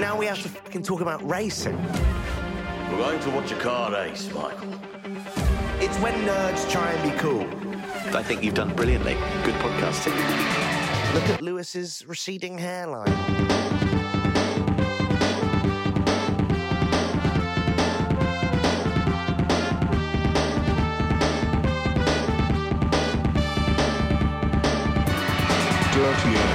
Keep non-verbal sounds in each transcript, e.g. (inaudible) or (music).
Now we have to fucking talk about racing. We're going to watch a car race, Michael. It's when nerds try and be cool. I think you've done brilliantly. Good podcasting. Look at Lewis's receding hairline. Dirty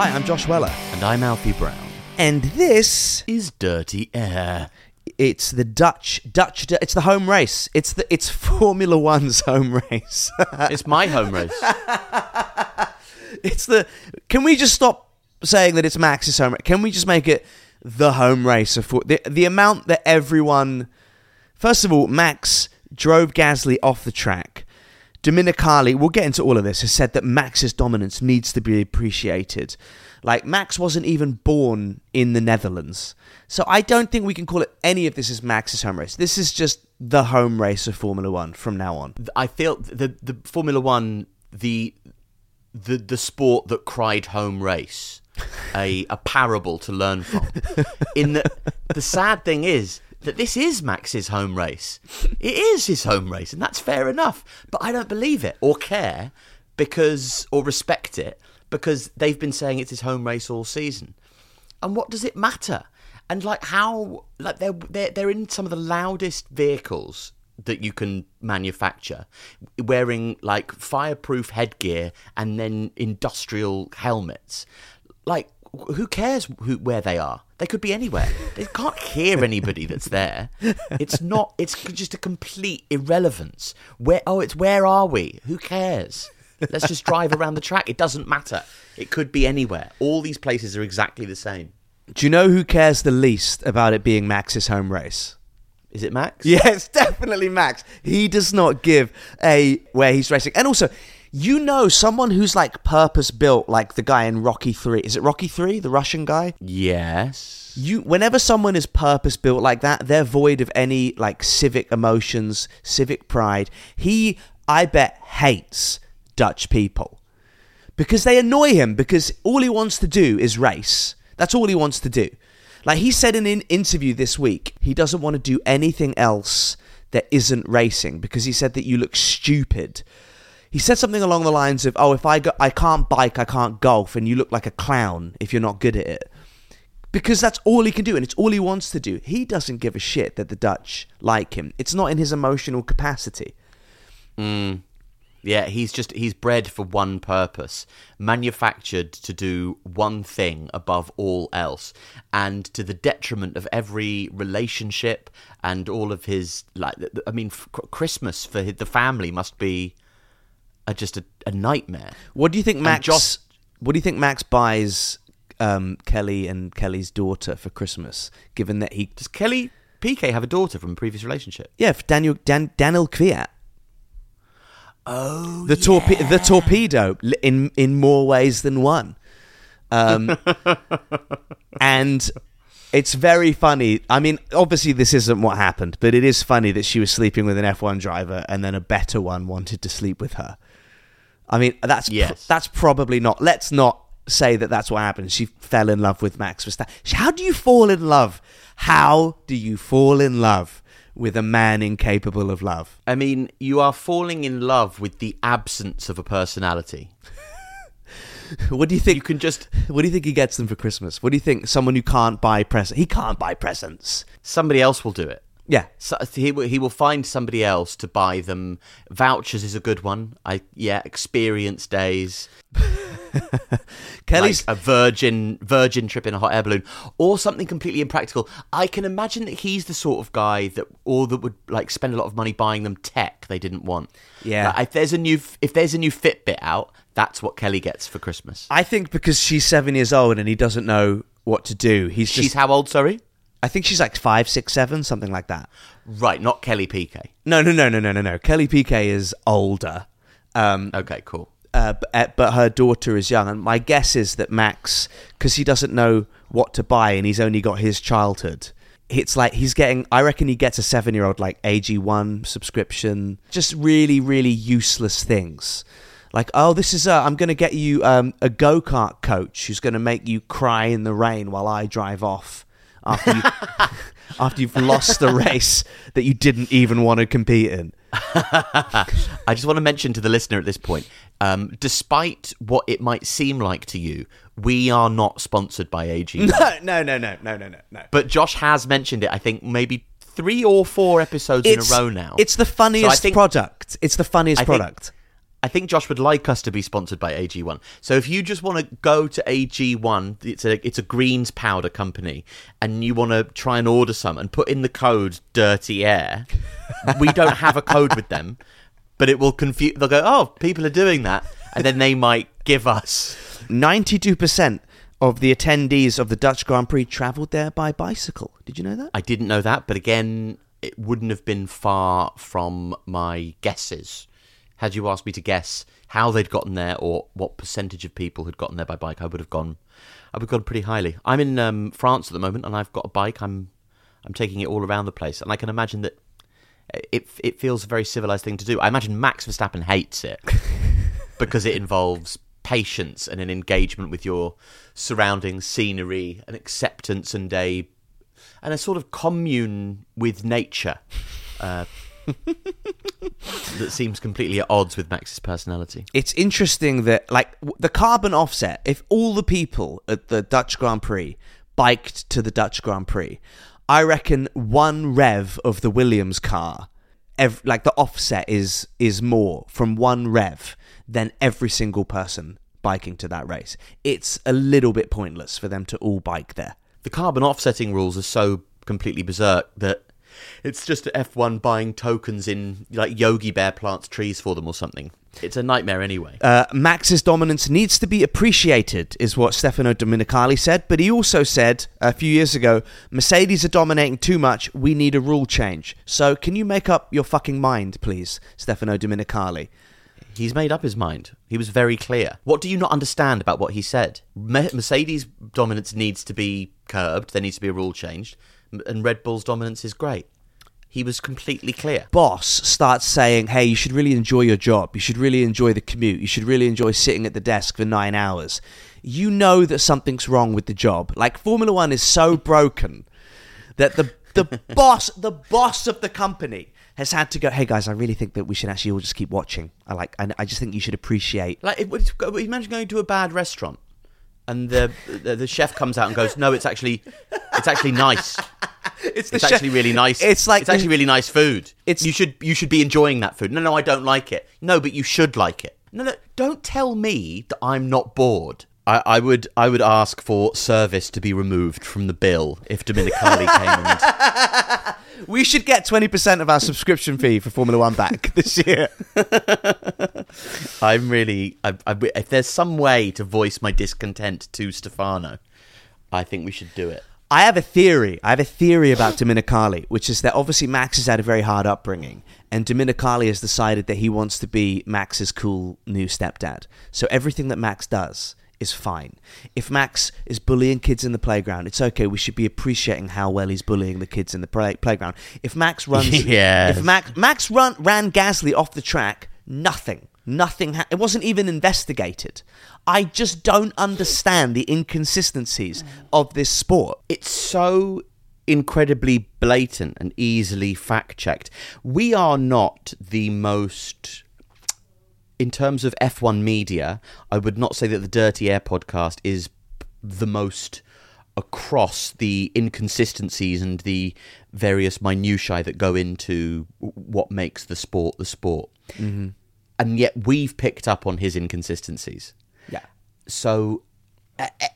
Hi, I'm Josh Weller, And I'm Alfie Brown. and this Is Dirty Air. it's the Dutch Dutch. It's the home race. It's the it's (laughs) Formula One's home race. (laughs) It's my home race. it's the. Can we just stop saying that it's Max's home race? Can we just make it the home race of the the amount that everyone? First of all, Max drove Gasly off the track. Dominicali, we'll get into all of this, has said that Max's dominance needs to be appreciated. Like, Max wasn't even born in the Netherlands. So I don't think we can call it any of this as Max's home race. This is just the home race of Formula One from now on. I feel the the Formula One, the the the sport that cried home race, a a parable to learn from. (laughs) In the the sad thing is that this is Max's home race. It is his home race, and that's fair enough. But I don't believe it or care because or respect it because they've been saying it's his home race all season. And what does it matter? And like how like they're they're they're in some of the loudest vehicles that you can manufacture, wearing like fireproof headgear and then industrial helmets. Like who cares who where they are? They could be anywhere. They can't hear anybody that's there. It's not. It's just a complete irrelevance. Where? Oh, it's where are we? Who cares? Let's just drive around the track. It doesn't matter. It could be anywhere. All these places are exactly the same. Do you know who cares the least about it being Max's home race? Is it Max? (laughs) Yeah, it's definitely Max. He does not give a where he's racing. And also, you know someone who's like purpose built, like the guy in Rocky 3. Is it Rocky 3, the Russian guy? Yes. You whenever someone is purpose built like that, they're void of any like civic emotions, civic pride. He I bet hates Dutch people. Because they annoy him because all he wants to do is race. That's all he wants to do. Like he said in an interview this week, he doesn't want to do anything else that isn't racing because he said that you look stupid. He said something along the lines of, "Oh, if I go, I can't bike, I can't golf, and you look like a clown if you're not good at it." Because that's all he can do, and it's all he wants to do. He doesn't give a shit that the Dutch like him. It's not in his emotional capacity. Mm. Yeah, he's just he's bred for one purpose, manufactured to do one thing above all else, and to the detriment of every relationship and all of his like. I mean, Christmas for the family must be a, just a, a nightmare. What do you think Max? Joss- what do you think Max buys um, Kelly and Kelly's daughter for Christmas? Given that he, Does Kelly Piquet have a daughter from a previous relationship? yeah, for Daniel Dan, Daniel Kvyat, Oh, the torpe- the torpedo li- in in more ways than one, um, (laughs) and it's very funny. I mean, obviously this isn't what happened, but it is funny that she was sleeping with an F1 driver and then a better one wanted to sleep with her. I mean, that's pr- that's probably not. Let's not say that that's what happened. She fell in love with Max Verstappen. How do you fall in love? How do you fall in love with a man incapable of love. I mean, you are falling in love with the absence of a personality. (laughs) What do you think? You can just What do you think he gets them for Christmas? What do you think? Someone who can't buy presents. He can't buy presents. somebody else will do it. Yeah. So he will, he will find somebody else to buy them. Vouchers is a good one. I yeah, experience days. (laughs) Kelly's like a virgin virgin trip in a hot air balloon or something completely impractical i can imagine that he's the sort of guy that or that would like spend a lot of money buying them tech they didn't want Yeah. Like, if there's a new if there's a new fitbit out that's what kelly gets for christmas I think because she's seven years old and he doesn't know what to do. He's she's just. how old sorry I think she's like five, six, seven, something like that. right not kelly piquet No, no, no, no, no, no, no. Kelly Piquet is older. Um, okay cool uh, but, uh, but her daughter is young, and my guess is that Max, because he doesn't know what to buy and he's only got his childhood, it's like he's getting. I reckon he gets a seven-year-old like AG1 subscription, just really, really useless things. Like, oh, this is a, I'm going to get you um, a go kart coach who's going to make you cry in the rain while I drive off after you, (laughs) after you've lost the race that you didn't even want to compete in. I just want to mention to the listener at this point, um, despite what it might seem like to you, we are not sponsored by AG. (laughs) No, no, no, no, no, no, no. But Josh has mentioned it, I think, maybe three or four episodes in a row now. It's the So funniest think- product. It's the funniest I product. I think Josh would like us to be sponsored by AG1. So if you just want to go to AG1, it's a it's a greens powder company, and you want to try and order some and put in the code "dirty air," we don't have a code with them, but it will confuse. They'll go, "Oh, people are doing that," and then they might give us. Ninety-two percent of the attendees of the Dutch Grand Prix travelled there by bicycle. Did you know that? I didn't know that, but again, it wouldn't have been far from my guesses. Had you asked me to guess how they'd gotten there or what percentage of people had gotten there by bike, I would have gone. I would have gone pretty highly. I'm in um, France at the moment, and I've got a bike. I'm I'm taking it all around the place, and I can imagine that it it feels a very civilized thing to do. I imagine Max Verstappen hates it (laughs) because it involves patience and an engagement with your surrounding scenery, an acceptance and a and a sort of commune with nature uh, (laughs) that seems completely at odds with Max's personality. It's interesting that, like, w- the carbon offset, if all the people at the Dutch Grand Prix biked to the Dutch Grand Prix, I reckon one rev of the Williams car, ev- like, the offset is, is more from one rev than every single person biking to that race. It's a little bit pointless for them to all bike there. The carbon offsetting rules are so completely berserk that it's just F1 buying tokens in like Yogi Bear plants trees for them or something. It's a nightmare anyway. Uh, Max's dominance needs to be appreciated, is what Stefano Dominicali said. But he also said a few years ago, Mercedes are dominating too much. We need a rule change. So can you make up your fucking mind, please, Stefano Dominicali? He's made up his mind. He was very clear. What do you not understand about what he said? Mercedes' dominance needs to be curbed. There needs to be a rule changed, and Red Bull's dominance is great. He was completely clear. Boss starts saying, hey, you should really enjoy your job. You should really enjoy the commute. You should really enjoy sitting at the desk for nine hours. You know that something's wrong with the job. Like Formula One is so broken that the the (laughs) boss the boss of the company has had to go. Hey guys, I really think that we should actually all just keep watching. I like. I, I just think you should appreciate. Like, it, imagine going to a bad restaurant, and the, the the chef comes out and goes, "No, it's actually, it's actually nice. (laughs) It's, It's actually really nice. It's like it's actually really nice food. It's- you should you should be enjoying that food. No, no, I don't like it. No, but you should like it. No, no, don't tell me that I'm not bored. I, I would I would ask for service to be removed from the bill if Dominicali came and (laughs) We should get twenty percent of our subscription fee for Formula One back (laughs) this year. I'm really I, I, if there's some way to voice my discontent to Stefano, I think we should do it. I have a theory. I have a theory about Dominicali, which is that obviously Max has had a very hard upbringing, and Dominicali has decided that he wants to be Max's cool new stepdad. So everything that Max does is fine. If Max is bullying kids in the playground, it's okay. We should be appreciating how well he's bullying the kids in the play- playground. If Max (laughs) runs, Yes. if Max Max run ran Gasly off the track, nothing. Nothing. Ha- it wasn't even investigated. I just don't understand the inconsistencies of this sport. It's so incredibly blatant and easily fact checked. We are not the most. In terms of F1 media, I would not say that the Dirty Air podcast is the most across the inconsistencies and the various minutiae that go into what makes the sport the sport. Mm-hmm. And yet we've picked up on his inconsistencies. Yeah. So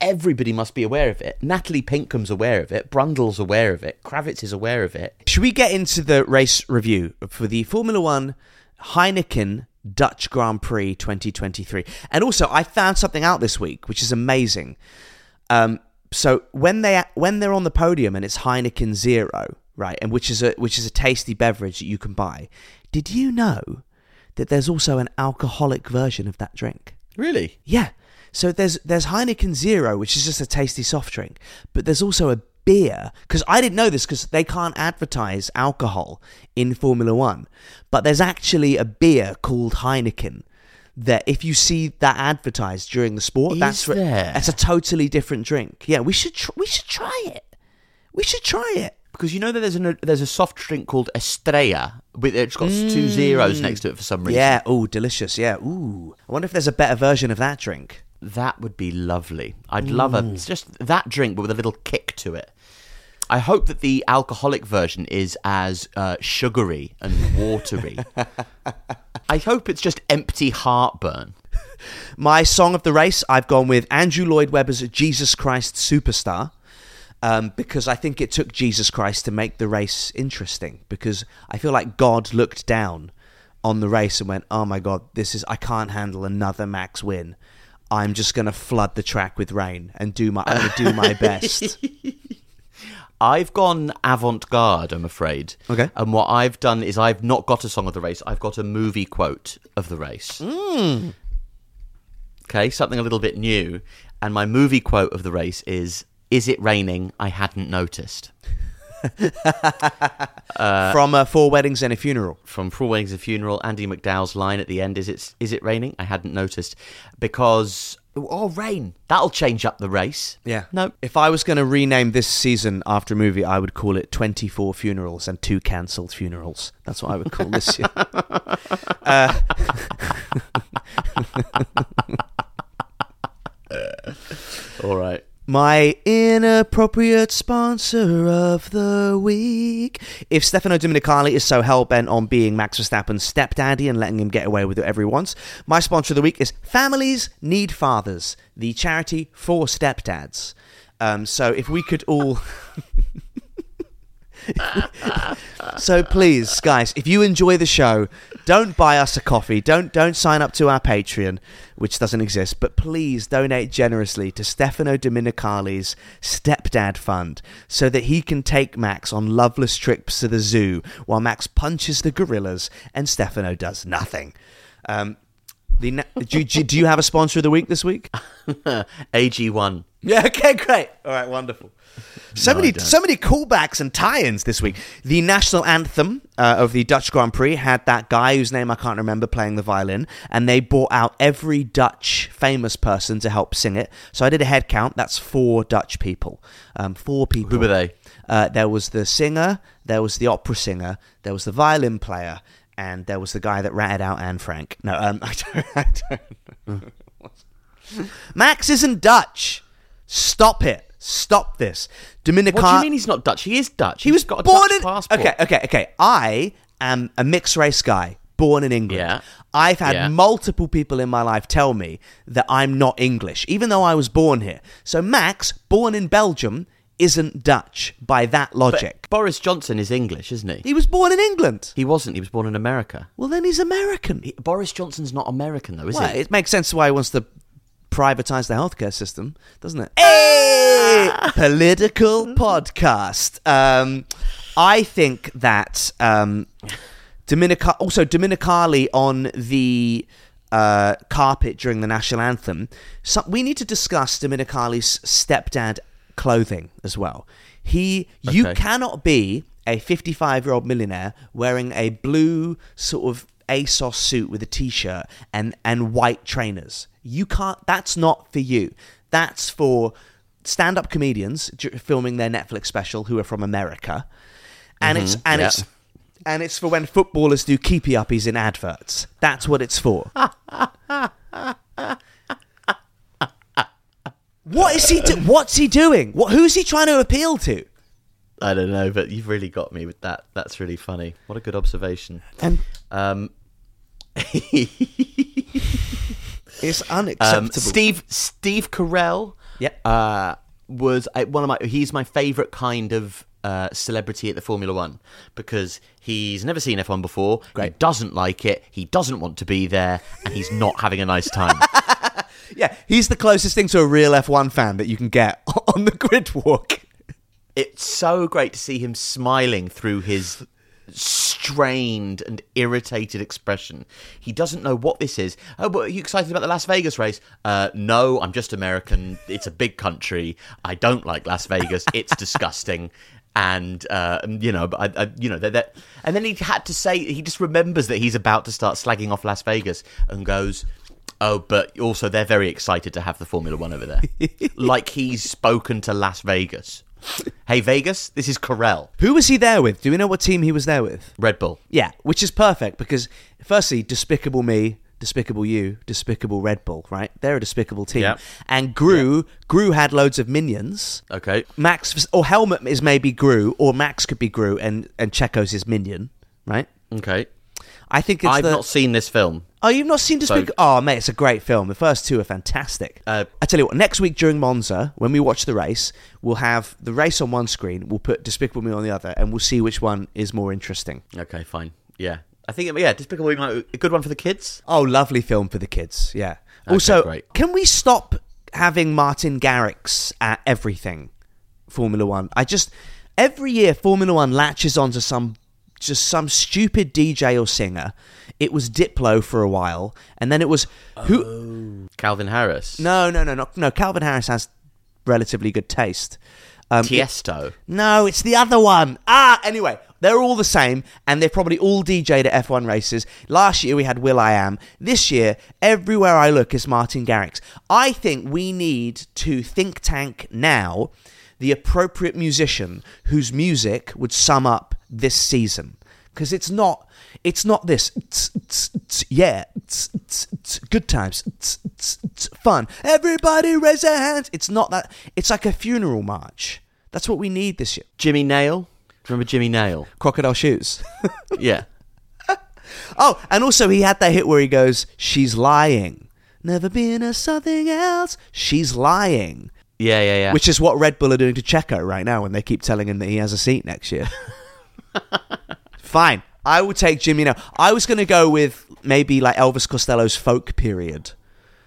everybody must be aware of it. Natalie Pinkham's aware of it. Brundle's aware of it. Kravitz is aware of it. Should we get into the race review for the Formula One Heineken Dutch Grand Prix 2023? And also, I found something out this week, which is amazing. Um, so when they when they're on the podium and it's Heineken Zero, right, and which is a which is a tasty beverage that you can buy. Did you know that there's also an alcoholic version of that drink? Really? Yeah. So there's there's Heineken Zero, which is just a tasty soft drink, but there's also a beer because I didn't know this because they can't advertise alcohol in Formula One, but there's actually a beer called Heineken that if you see that advertised during the sport, Is that's re- that's a totally different drink. Yeah, we should tr- we should try it. We should try it. Because you know that there's a there's a soft drink called Estrella, with it's got two zeros mm. next to it for some reason. Yeah. Oh, delicious. Yeah. Ooh. I wonder if there's a better version of that drink. That would be lovely. I'd love a just that drink, but with a little kick to it. I hope that the alcoholic version is as uh, sugary and watery. (laughs) I hope it's just empty heartburn. (laughs) My song of the race, I've gone with Andrew Lloyd Webber's Jesus Christ Superstar. Um, because I think it took Jesus Christ to make the race interesting. Because I feel like God looked down on the race and went, "Oh my God, this is I can't handle another Max win. I'm just going to flood the track with rain and do my I'm going to do my (laughs) best." I've gone avant garde, I'm afraid. Okay. And what I've done is I've not got a song of the race, I've got a movie quote of the race. Hmm. Okay, something a little bit new. And my movie quote of the race is Is it raining? I hadn't noticed. (laughs) From uh, Four Weddings and a Funeral. From Four Weddings and a Funeral, Andie MacDowell's line at the end is it, is it raining? I hadn't noticed. Because, oh, rain. That'll change up the race. Yeah. No. If I was going to rename this season after a movie, I would call it 24 Funerals and Two Cancelled Funerals. That's what I would call this year. (laughs) Uh, (laughs) All right. My inappropriate sponsor of the week. If Stefano Dominicali is so hell bent on being Max Verstappen's stepdaddy and letting him get away with whatever he wants, my sponsor of the week is Families Need Fathers, the charity for stepdads. Um, so if we could all. (laughs) (laughs) so please, guys, if you enjoy the show, don't buy us a coffee. Don't don't sign up to our Patreon, which doesn't exist. But please donate generously to Stefano Dominicali's stepdad fund, so that he can take Max on loveless trips to the zoo while Max punches the gorillas and Stefano does nothing. Um, the do, do, do you have a sponsor of the week this week? (laughs) AG1. Yeah. (laughs) Okay. Great. All right. Wonderful. So No, many, so many callbacks and tie-ins this week. The national anthem uh, of the Dutch Grand Prix had that guy whose name I can't remember playing the violin, and they brought out every Dutch famous person to help sing it. So I did a head count. That's four Dutch people. Um, four people. Who were they? Uh, there was the singer, there was the opera singer, there was the violin player, and there was the guy that ratted out Anne Frank. No, um, (laughs) I don't. I don't. Max isn't Dutch. Stop it. Stop this. Dominican. What do you mean he's not Dutch? He is Dutch. He was got a born Dutch in. passport. Okay, okay, okay. I am a mixed race guy, born in England. Yeah. I've had Yeah. multiple people in my life tell me that I'm not English, even though I was born here. So Max, born in Belgium, isn't Dutch by that But logic. Boris Johnson is English, isn't he? he was born in England. He wasn't. He was born in America. Well, then he's American. He- Boris Johnson's not American, though, is Well, he? it makes sense why he wants to privatize the healthcare system, doesn't it? Hey! Political (laughs) podcast. Um, I think that um, Dominica, also Dominicali on the uh, carpet during the national anthem. So we need to discuss Dominicali's stepdad clothing as well. He, you cannot be a 55 year old millionaire wearing a blue sort of ASOS suit with a t-shirt and and white trainers. You can't. That's not for you. That's for stand-up comedians filming their Netflix special who are from America, and it's and yeah. it's and it's for when footballers do keepy uppies in adverts. That's what it's for. what is he? Do- what's he doing? What? Who's he trying to appeal to? I don't know, but you've really got me with that. That's really funny. What a good observation. And Um, (laughs) it's um, unacceptable. Steve Steve Carell. Yep. Uh, was one of my. He's my favourite kind of uh, celebrity at the Formula One because he's never seen F1 before. He doesn't like it. He doesn't want to be there, and he's not having a nice time. (laughs) yeah, he's the closest thing to a real F1 fan that you can get (laughs) on the grid walk. it's so great to see him smiling through his strained and irritated expression. He doesn't know what this is. Oh, but are you excited about the Las Vegas race? Uh, no, I'm just American. It's a big country. I don't like Las Vegas. (laughs) It's disgusting. And uh, you know, but I, I, you know that, that, and then he had to say he just remembers that he's about to start slagging off Las Vegas and goes, "Oh, but also they're very excited to have the Formula One over there." (laughs) like he's spoken to Las Vegas. (laughs) Hey Vegas, this is Carell, Who was he there with? Do we know what team he was there with? Red Bull. Yeah, which is perfect because, firstly, Despicable Me, Despicable You, Despicable Red Bull, right? They're a despicable team. Yep. And Gru, Gru had loads of minions. Okay, Max, or Helmet is maybe Gru, or Max could be Gru, and, and Checo's his minion, right? okay. I think it's I've the. not seen this film. Oh, you've not seen So- Despicable? oh, mate, it's a great film. The first two are fantastic. Uh, I tell you what, next week during Monza, when we watch the race, we'll have the race on one screen, we'll put Despicable Me on the other, and we'll see which one is more interesting. Okay, fine. Yeah, I think yeah, Despicable Me, might- a good one for the kids. Oh, lovely film for the kids. Yeah. also, great. can we stop having Martin Garrix at everything? Formula One. I just every year Formula One latches onto some just some stupid DJ or singer. It was Diplo for a while, and then it was who? Calvin Harris. No, no, no, no, no. Calvin Harris has relatively good taste. Um, it- Tiesto. no, it's the other one. Ah, anyway, they're all the same, and they're probably all DJ'd at F1 races. Last year we had Will I Am. This year, everywhere I look is Martin Garrix. I think we need to think tank now the appropriate musician whose music would sum up this season. Because it's not, it's not this. yeah, good times, fun. Everybody raise their hands. It's not that. It's like a funeral march. That's what we need this year. Jimmy Nail. Remember Jimmy Nail? Crocodile shoes. (laughs) yeah. (laughs) oh, and also he had that hit where he goes, "She's lying." Never been a something else. She's lying. Yeah, yeah, yeah. Which is what Red Bull are doing to Checo right now when they keep telling him that he has a seat next year. (laughs) Fine. I will take Jimmy Nail. I was going to go with maybe like Elvis Costello's folk period.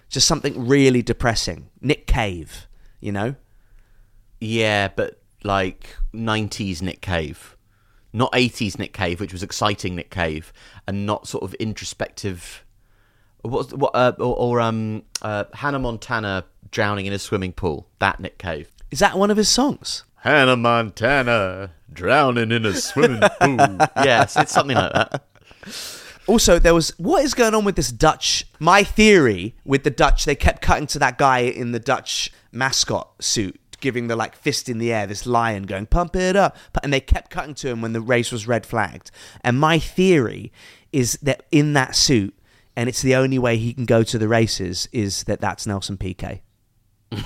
Just something really depressing. Nick Cave, you know? yeah, but like '90s Nick Cave, not '80s Nick Cave, which was exciting Nick Cave, and not sort of introspective. What? What? Uh, or, or um, uh, Hannah Montana drowning in a swimming pool. That Nick Cave. Is that one of his songs? Hannah Montana drowning in a swimming (laughs) pool. yes, it's something like that. Also, there was what is going on with this Dutch? My theory with the Dutch, they kept cutting to that guy in the Dutch mascot suit, giving the like fist in the air, this lion going pump it up, and they kept cutting to him when the race was red flagged. And my theory is that in that suit, and it's the only way he can go to the races, is that that's Nelson Piquet. (laughs)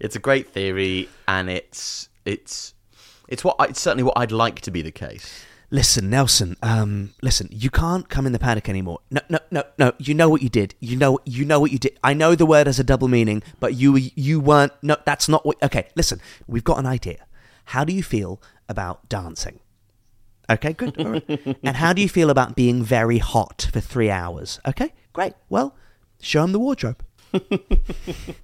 It's a great theory, and it's it's it's what I, it's certainly what I'd like to be the case. Listen, Nelson. Um, listen. You can't come in the paddock anymore. No, no, no, no. You know what you did. You know, you know what you did. I know the word has a double meaning, but you, you weren't. No, that's not what. Okay, listen. We've got an idea. How do you feel about dancing? Okay, good. All right. (laughs) and how do you feel about being very hot for three hours? Okay, great. Well, show him the wardrobe.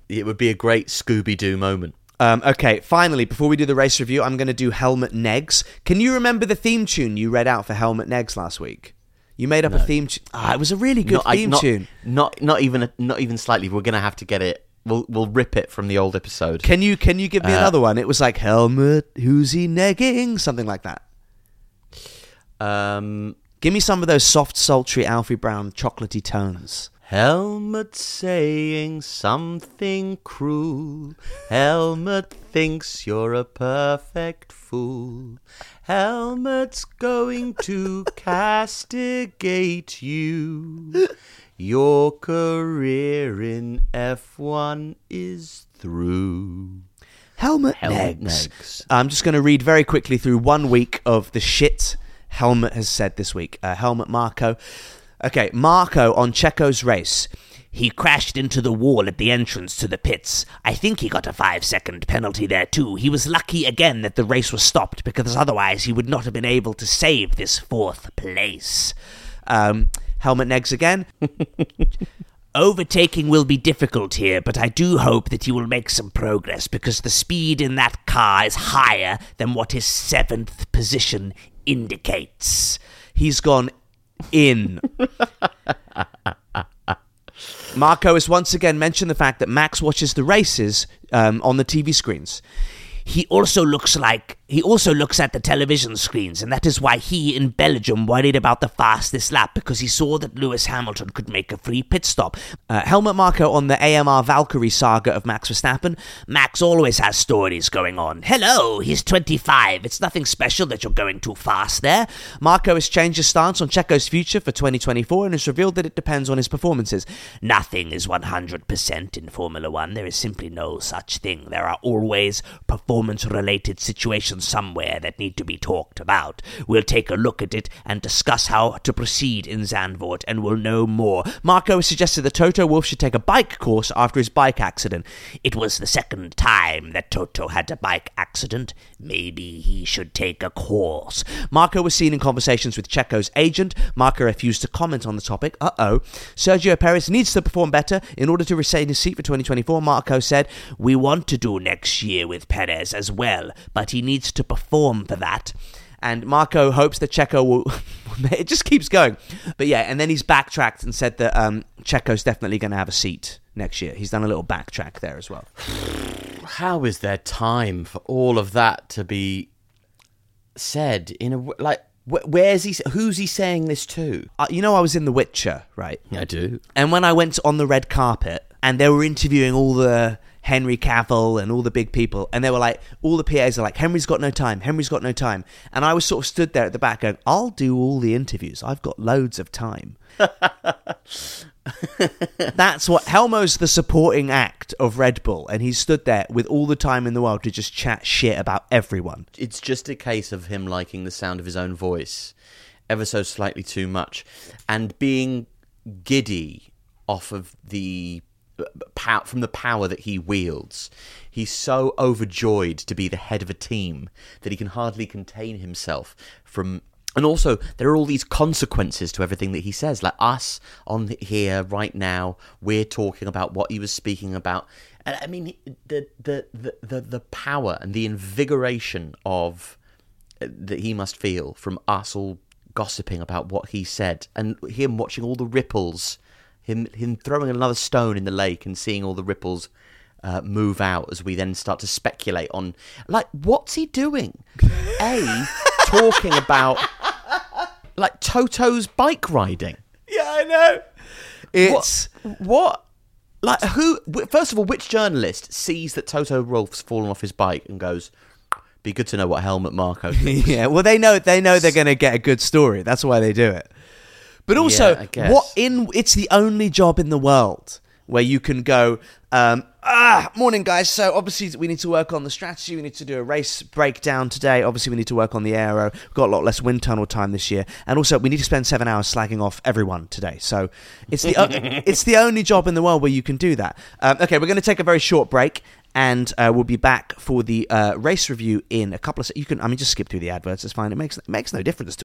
It would be a great Scooby Doo moment. Um, okay, finally, before we do the race review, I'm going to do Helmet Negs. Can you remember the theme tune you read out for Helmet Negs last week? You made up a theme tune. Ah, it was a really good Not- I- theme not, tune. Not not even not even slightly. We're gonna have to get it. We'll we'll rip it from the old episode. Can you can you give me Uh, another one? It was like Helmet, who's he negging? Something like that. um, Give me some of those soft, sultry Alfie Brown chocolatey tones. Helmut saying something cruel. Helmut thinks you're a perfect fool. Helmut's going to (laughs) castigate you. Your career in F1 is through. Helmet, Helmet Negs. Negs. I'm just going to read very quickly through one week of the shit Helmet has said this week. Uh, Helmut Marko. Okay, Marko on Checo's race. He crashed into the wall at the entrance to the pits. I think he got a five second penalty there too. He was lucky again that the race was stopped because otherwise he would not have been able to save this fourth place. Um, Helmet Negs again. (laughs) Overtaking will be difficult here, but I do hope that he will make some progress because the speed in that car is higher than what his seventh position indicates. He's gone in. Marko has once again mentioned the fact that Max watches the races um, on the TV screens. He also looks like he also looks at the television screens, and that is why he in Belgium worried about the fastest lap because he saw that Lewis Hamilton could make a free pit stop. Uh, Helmut Marko on the AMR Valkyrie saga of Max Verstappen. Max always has stories going on. Hello, he's 25. It's nothing special that you're going too fast there. Marko has changed his stance on Checo's future for 2024 and has revealed that it depends on his performances. Nothing is 100% in Formula One. There is simply no such thing. There are always performance related situations somewhere that need to be talked about. We'll take a look at it and discuss how to proceed in Zandvoort and we'll know more. Marko suggested that Toto Wolff should take a bike course after his bike accident. It was the second time that Toto had a bike accident. Maybe he should take a course. Marko was seen in conversations with Checo's agent. Marko refused to comment on the topic. Uh oh. Sergio Perez needs to perform better in order to retain his seat for 2024. Marko said, We want to do next year with Perez as well, but he needs to perform for that. And Marko hopes that Checo will. (laughs) it just keeps going. But yeah, and then he's backtracked and said that um, Checo's definitely going to have a seat next year. He's done a little backtrack there as well. (sighs) How is there time for all of that to be said in a like? Wh- where's he? Who's he saying this to? Uh, you know, I was in The Witcher, right? I do. And when I went on the red carpet and they were interviewing all the Henry Cavill and all the big people, and they were like, all the PAs are like, Henry's got no time, Henry's got no time. And I was sort of stood there at the back going, I'll do all the interviews. I've got loads of time. (laughs) That's what Helmo's the supporting act of Red Bull, and he stood there with all the time in the world to just chat shit about everyone. It's just a case of him liking the sound of his own voice ever so slightly too much and being giddy off of the from the power that he wields. He's so overjoyed to be the head of a team that he can hardly contain himself from and also there are all these consequences to everything that he says like us on here right now we're talking about what he was speaking about and i mean the the the the, the power and the invigoration of uh, that he must feel from us all gossiping about what he said and him watching all the ripples him him throwing another stone in the lake and seeing all the ripples uh, move out as we then start to speculate on like what's he doing a (laughs) talking about like Toto's bike riding Yeah, I know. It's what, what like who first of all which journalist sees that Toto Wolff's fallen off his bike and goes be good to know what helmet Marko (laughs) yeah. Well, they know they know they're going to get a good story. That's why they do it. But also, guess. what in it's the only job in the world where you can go. Um, ah, morning, guys. So obviously we need to work on the strategy. We need to do a race breakdown today. Obviously we need to work on the aero. We've got a lot less wind tunnel time this year, and also we need to spend seven hours slagging off everyone today. So it's the o- (laughs) it's the only job in the world where you can do that. Um, okay, we're going to take a very short break. And uh, we'll be back for the uh, race review in a couple of. Se- you can, I mean, just skip through the adverts. It's fine. It makes it makes no difference to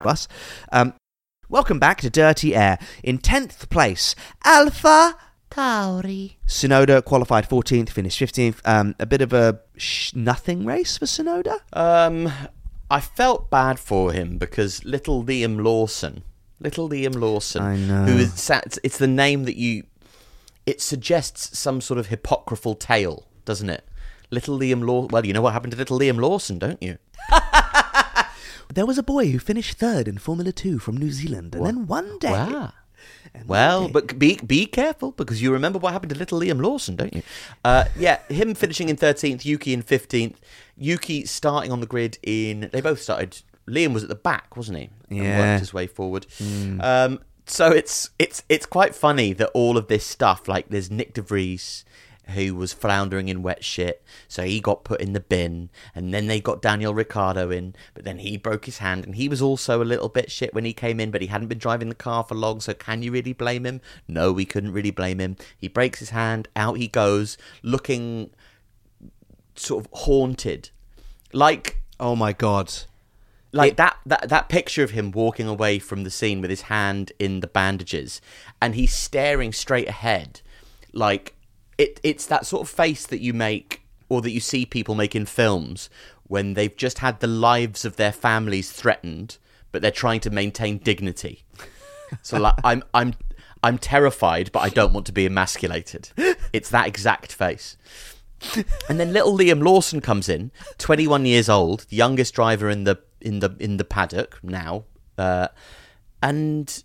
Plus. Um, welcome back to Dirty Air. In 10th place, Alpha Tauri. Tsunoda qualified 14th, finished 15th. Um, a bit of a sh- nothing race for Tsunoda. Um, I felt bad for him because little Liam Lawson, little Liam Lawson, I know. who is sat, it's the name that you, it suggests some sort of hypocritical tale, doesn't it? Little Liam Law. Well, you know what happened to little Liam Lawson, don't you? (laughs) There was a boy who finished third in Formula 2 from New Zealand, and then one day. Wow. Well, but be be careful because you remember what happened to little Liam Lawson, don't you? Uh, yeah, him finishing in thirteenth, Yuki in fifteenth. Yuki starting on the grid in. They both started. Liam was at the back, wasn't he? And Yeah. worked his way forward. Um, so it's it's it's quite funny that all of this stuff, like there's Nyck De Vries, who was floundering in wet shit, so he got put in the bin, and then they got Daniel Ricciardo in, but then he broke his hand, and he was also a little bit shit when he came in, but he hadn't been driving the car for long, so can you really blame him? No, we couldn't really blame him. He breaks his hand, out he goes, looking sort of haunted, like Oh my god. like that, that that picture of him walking away from the scene with his hand in the bandages and he's staring straight ahead like it it's that sort of face that you make or that you see people make in films when they've just had the lives of their families threatened but they're trying to maintain dignity. So like (laughs) i'm i'm i'm terrified but i don't want to be emasculated. It's that exact face. And then little Liam Lawson comes in, 21 years old, the youngest driver in the in the in the paddock now, uh, and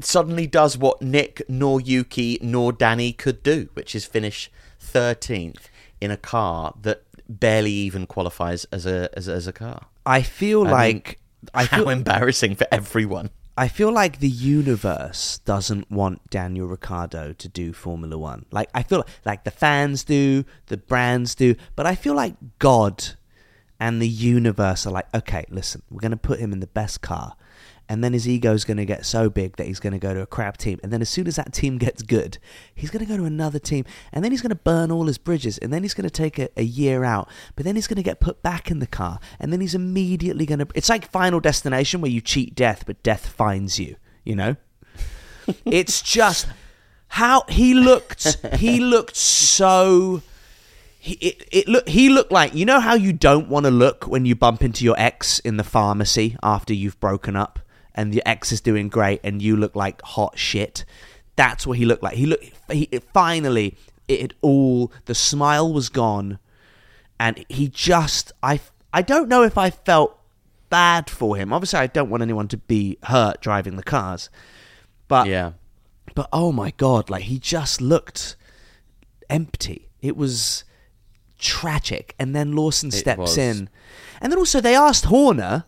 suddenly does what Nick nor Yuki nor Danny could do, which is finish 13th in a car that barely even qualifies as a as, a- as a car. I feel I mean, like. I How feel, embarrassing for everyone. I feel like the universe doesn't want Daniel Ricciardo to do Formula One. Like I feel like the fans do, the brands do, but I feel like God and the universe are like, okay, listen, we're going to put him in the best car, and then his ego's going to get so big that he's going to go to a crap team, and then as soon as that team gets good, he's going to go to another team, and then he's going to burn all his bridges, and then he's going to take a, a year out, but then he's going to get put back in the car, and then he's immediately going to. It's like Final Destination where you cheat death, but death finds you. You know, (laughs) it's just how he looked. He looked so. He it, it look he looked like you know how you don't want to look when you bump into your ex in the pharmacy after you've broken up and your ex is doing great and you look like hot shit. That's what he looked like. He looked he, it, finally it had all the smile was gone and he just I I don't know if I felt bad for him. Obviously I don't want anyone to be hurt driving the cars. But Yeah. but oh my god, like he just looked empty. It was tragic. And then Lawson steps in. And then also they asked Horner,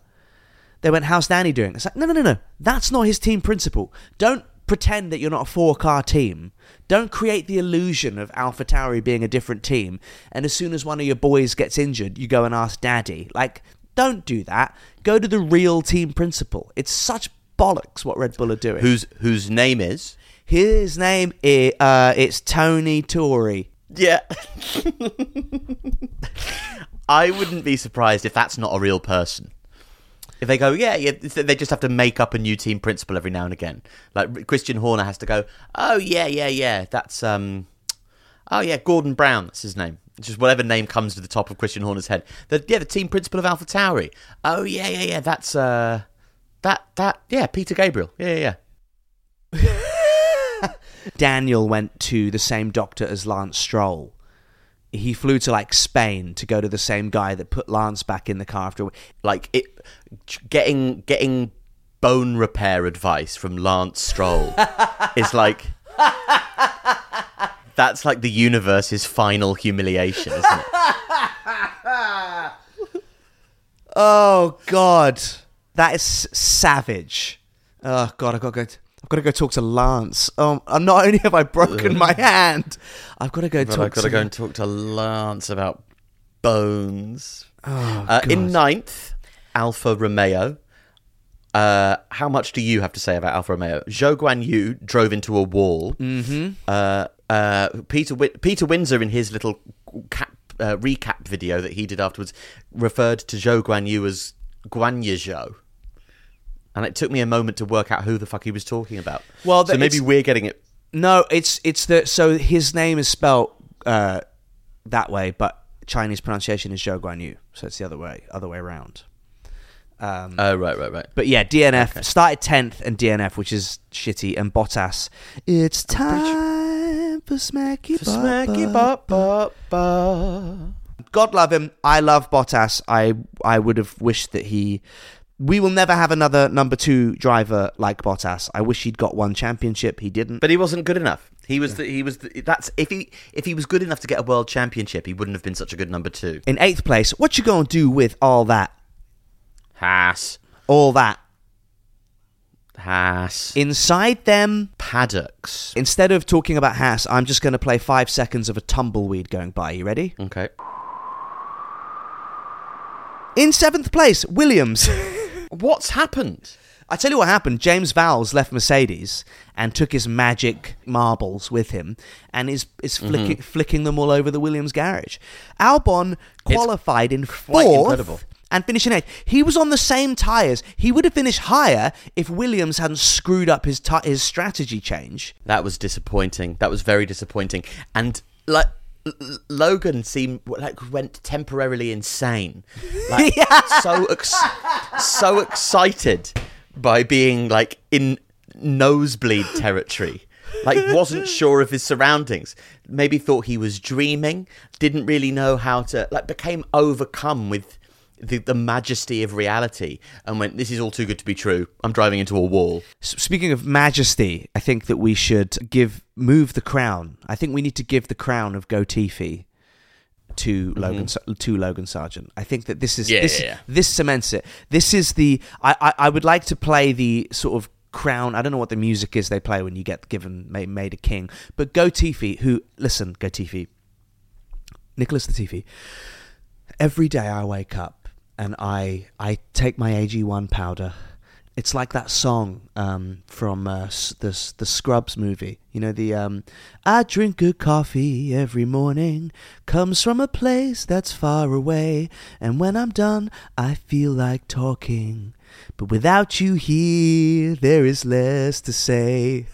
they went, How's Danny doing? It's like, no, no, no, no. That's not his team principle. Don't pretend that you're not a four car team. Don't create the illusion of Alpha Tauri being a different team. And as soon as one of your boys gets injured, you go and ask daddy. Like, don't do that. Go to the real team principle. It's such bollocks what Red Bull are doing. Whose whose name is? His name is uh, it's Tony Tory. Yeah. (laughs) I wouldn't be surprised if that's not a real person. If they go, yeah, yeah, they just have to make up a new team principal every now and again. Like Christian Horner has to go, oh yeah, yeah, yeah, that's um, oh yeah, Gordon Brown, that's his name. Just whatever name comes to the top of Christian Horner's head. The yeah, the team principal of Alpha Tauri. Oh yeah, yeah, yeah, that's uh, that that yeah, Peter Gabriel. Yeah, yeah, yeah. (laughs) Daniel went to the same doctor as Lance Stroll. He flew to like Spain to go to the same guy that put Lance back in the car after. like it getting getting bone repair advice from Lance Stroll (laughs) is like that's like the universe's final humiliation, isn't it? (laughs) Oh God, that is savage. Oh God, I've got to go. I've got to go talk to Lance. Um, not only have I broken my hand, I've got to go But talk I've got to to go and talk to Lance about bones. Oh, uh, in ninth, Alfa Romeo. Uh, how much do you have to say about Alfa Romeo? Zhou Guan Yu drove into a wall. Mm-hmm. Uh, uh, Peter Win- Peter Windsor in his little cap, uh, recap video that he did afterwards referred to Zhou Guan Yu as Guan Ye Zhou. And it took me a moment to work out who the fuck he was talking about. Well, so maybe we're getting it. No, it's it's the so his name is spelt uh, that way, but Chinese pronunciation is Zhou Guan Yu, so it's the other way, other way around. Um, Oh, right, right, right. but yeah, DNF started tenth and DNF, which is shitty, and Bottas. It's time for Smacky Bop. bop, bop. God love him. I love Bottas. I I would have wished that he. We will never have another number two driver like Bottas. I wish he'd got one championship. He didn't. But he wasn't good enough. He was. The, he was. The, that's if he if he was good enough to get a world championship, he wouldn't have been such a good number two. in eighth place, what you gonna do with all that? Haas, All that Haas, inside them. paddocks. Instead of talking about Haas, I'm just going to play five seconds of a tumbleweed going by. You ready? Okay. In seventh place, Williams. (laughs) What's happened? I tell you what happened. James Vowles left Mercedes and took his magic marbles with him, and is is mm-hmm. flicking flicking them all over the Williams garage. Albon qualified in fourth incredible. and finished in eighth. He was on the same tires. He would have finished higher if Williams hadn't screwed up his ti his strategy change. That was disappointing. That was very disappointing. And like Logan seemed like went temporarily insane. (laughs) Like so ex- so excited by being like in nosebleed territory. Like wasn't sure of his surroundings. Maybe thought he was dreaming. Didn't really know how to like became overcome with the, the majesty of reality and went this is all too good to be true. I'm driving into a wall. Speaking of majesty, I think that we should give move the crown. I think we need to give the crown of Gotifi to Logan Sa- to Logan Sargeant. I think that this is Mm-hmm. Yeah, this yeah, yeah. this cements it. This is the I, I I would like to play the sort of crown. I don't know what the music is they play when you get given made, made a king, but Gotifi, who listen, Gotifi, Nicholas Latifi. Every day I wake up and I I take my AG1 powder. It's like that song um, from uh, the the Scrubs movie. You know the um, I drink good coffee every morning. Comes from a place that's far away, and when I'm done, I feel like talking. But without you here, there is less to say.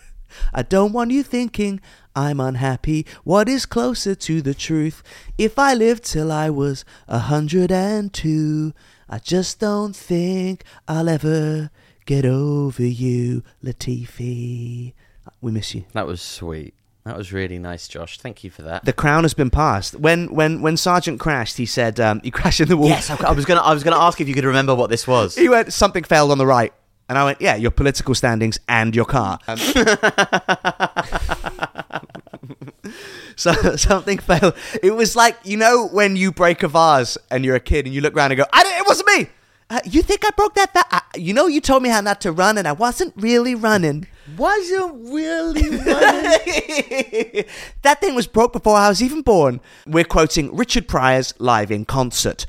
I don't want you thinking I'm unhappy. What is closer to the truth? If I lived till I was a hundred and two, I just don't think I'll ever get over you, Latifi. We miss you. That was sweet. That was really nice, Josh. Thank you for that. The crown has been passed. When when when Sargeant crashed, he said um, he crashed in the wall. yes, I, I was gonna. I was gonna ask if you could remember what this was. He went, something failed on the right. And I went, yeah, your political standings and your car. Um, (laughs) (laughs) so something failed. It was like, you know, when you break a vase and you're a kid and you look around and go, I didn't, it wasn't me. Uh, you think I broke that? Va- uh, you know, you told me how not to run and I wasn't really running. Wasn't really. (laughs) Running. that thing was broke before I was even born. We're quoting Richard Pryor's live in concert.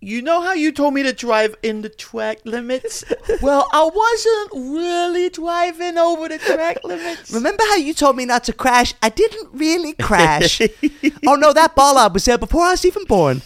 You know how you told me to drive in the track limits? well, I wasn't really driving over the track (laughs) limits. Remember how you told me not to crash? I didn't really crash. (laughs) oh no, that bollard was there before I was even born.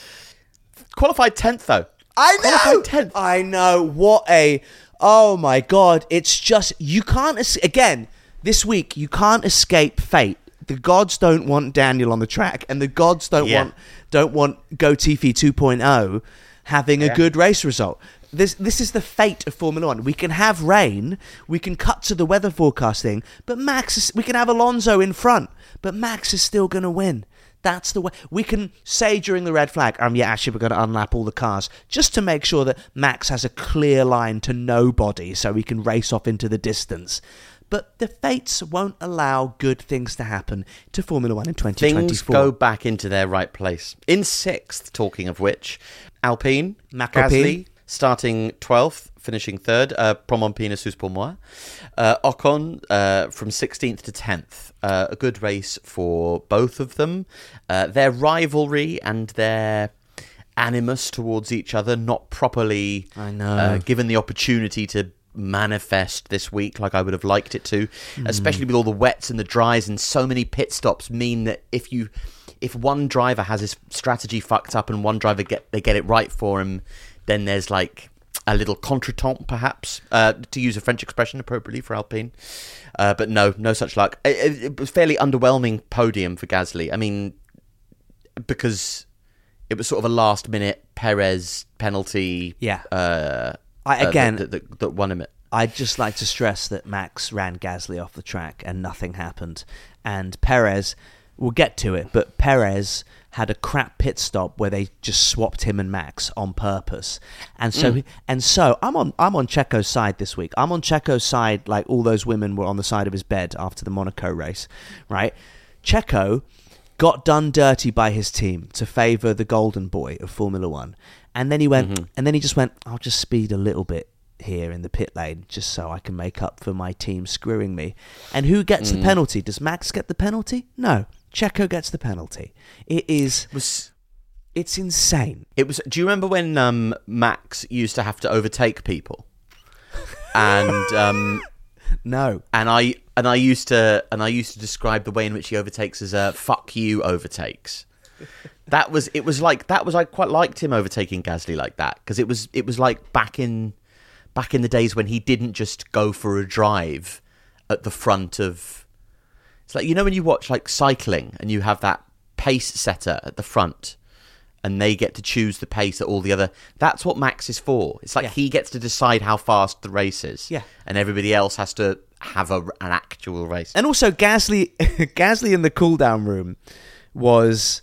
Qualified tenth though. I know. Qualified 10th. I know. What a. Oh my god. It's just. You can't. es- Again, this week, you can't escape fate. The gods don't want Daniel on the track, and the gods don't Yeah. want don't want Gotifi 2.0 having a good race result. This this is the fate of Formula One. We can have rain, we can cut to the weather forecasting, but Max is, we can have Alonso in front, but Max is still going to win. That's the way we can say during the red flag, um, yeah, actually, we're going to unlap all the cars just to make sure that Max has a clear line to nobody so he can race off into the distance. But the fates won't allow good things to happen to Formula One in 2024. Things go back into their right place. In sixth, talking of which, Alpine, Gasly, starting 12th, finishing third, uh, Promompina sus pour moi. Uh, Ocon uh, from 16th to 10th. Uh, a good race for both of them. Uh, their rivalry and their animus towards each other not properly I know. uh, given the opportunity to manifest this week like I would have liked it to, Hmm. especially with all the wets and the dries and so many pit stops mean that if you if one driver has his strategy fucked up and one driver get they get it right for him, then there's like a little contretemps, perhaps, uh, to use a French expression appropriately for Alpine. Uh, but no, no such luck. It, it, it was fairly underwhelming podium for Gasly. I mean, because it was sort of a last minute Perez penalty. Yeah. Uh, I- uh, again- that, that, that won him it. I'd just like to stress that Max ran Gasly off the track and nothing happened. And Perez, we'll get to it, but Perez had a crap pit stop where they just swapped him and Max on purpose. And so and so I'm on I'm on Checo's side this week. I'm on Checo's side like all those women were on the side of his bed after the Monaco race, right? Checo got done dirty by his team to favour the golden boy of Formula One. And then he went and then he just went, I'll just speed a little bit here in the pit lane just so I can make up for my team screwing me. And who gets the penalty? Does Max get the penalty? No. Checo gets the penalty. It is Was it's insane. It was. Do you remember when um, Max used to have to overtake people? And um, No. and I and I used to and I used to describe the way in which he overtakes as a "fuck you" overtakes. That was it. Was like that was I quite liked him overtaking Gasly like that because it was it was like back in back in the days when he didn't just go for a drive at the front of. It's like you know when you watch like cycling and you have that pace setter at the front and they get to choose the pace that all the other that's what max is for. It's like Yeah. he gets to decide how fast the race is. Yeah. and everybody else has to have a, an actual race. And also Gasly (laughs) Gasly in the cool down room was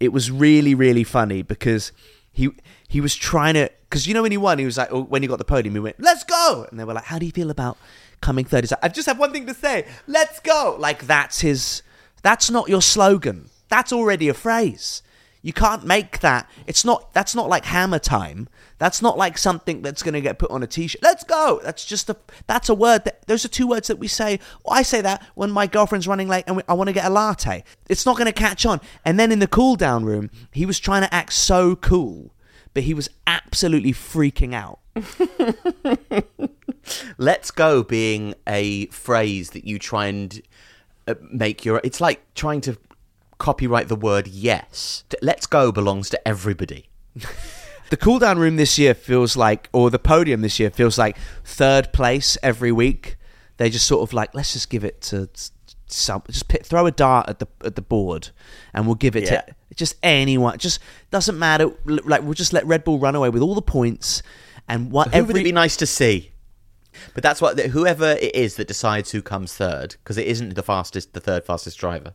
it was really really funny because he he was trying to because you know when he won he was like oh, when he got the podium he went let's go! And they were like how do you feel about coming third? He's like, I just have one thing to say. Let's go! Like that's his that's not your slogan. That's already a phrase you can't make that. It's not that's not like hammer time. That's not like something that's going to get put on a t-shirt. Let's go! That's just a that's a word that those are two words that we say i say that when my girlfriend's running late and we, i want to get a latte. It's not going to catch on. And then in the cool down room he was trying to act so cool but he was absolutely freaking out. (laughs) Let's go being a phrase that you try and uh, make your it's like trying to copyright the word yes. Let's go belongs to everybody. (laughs) The cool down room this year feels like or the podium this year feels like third place every week. They just sort of like let's just give it to some just throw a dart at the at the board and we'll give it Yeah. to just anyone. Just doesn't matter like we'll just let red bull run away with all the points and what who every would it be nice to see? But that's what whoever it is that decides who comes third because it isn't the fastest the third fastest driver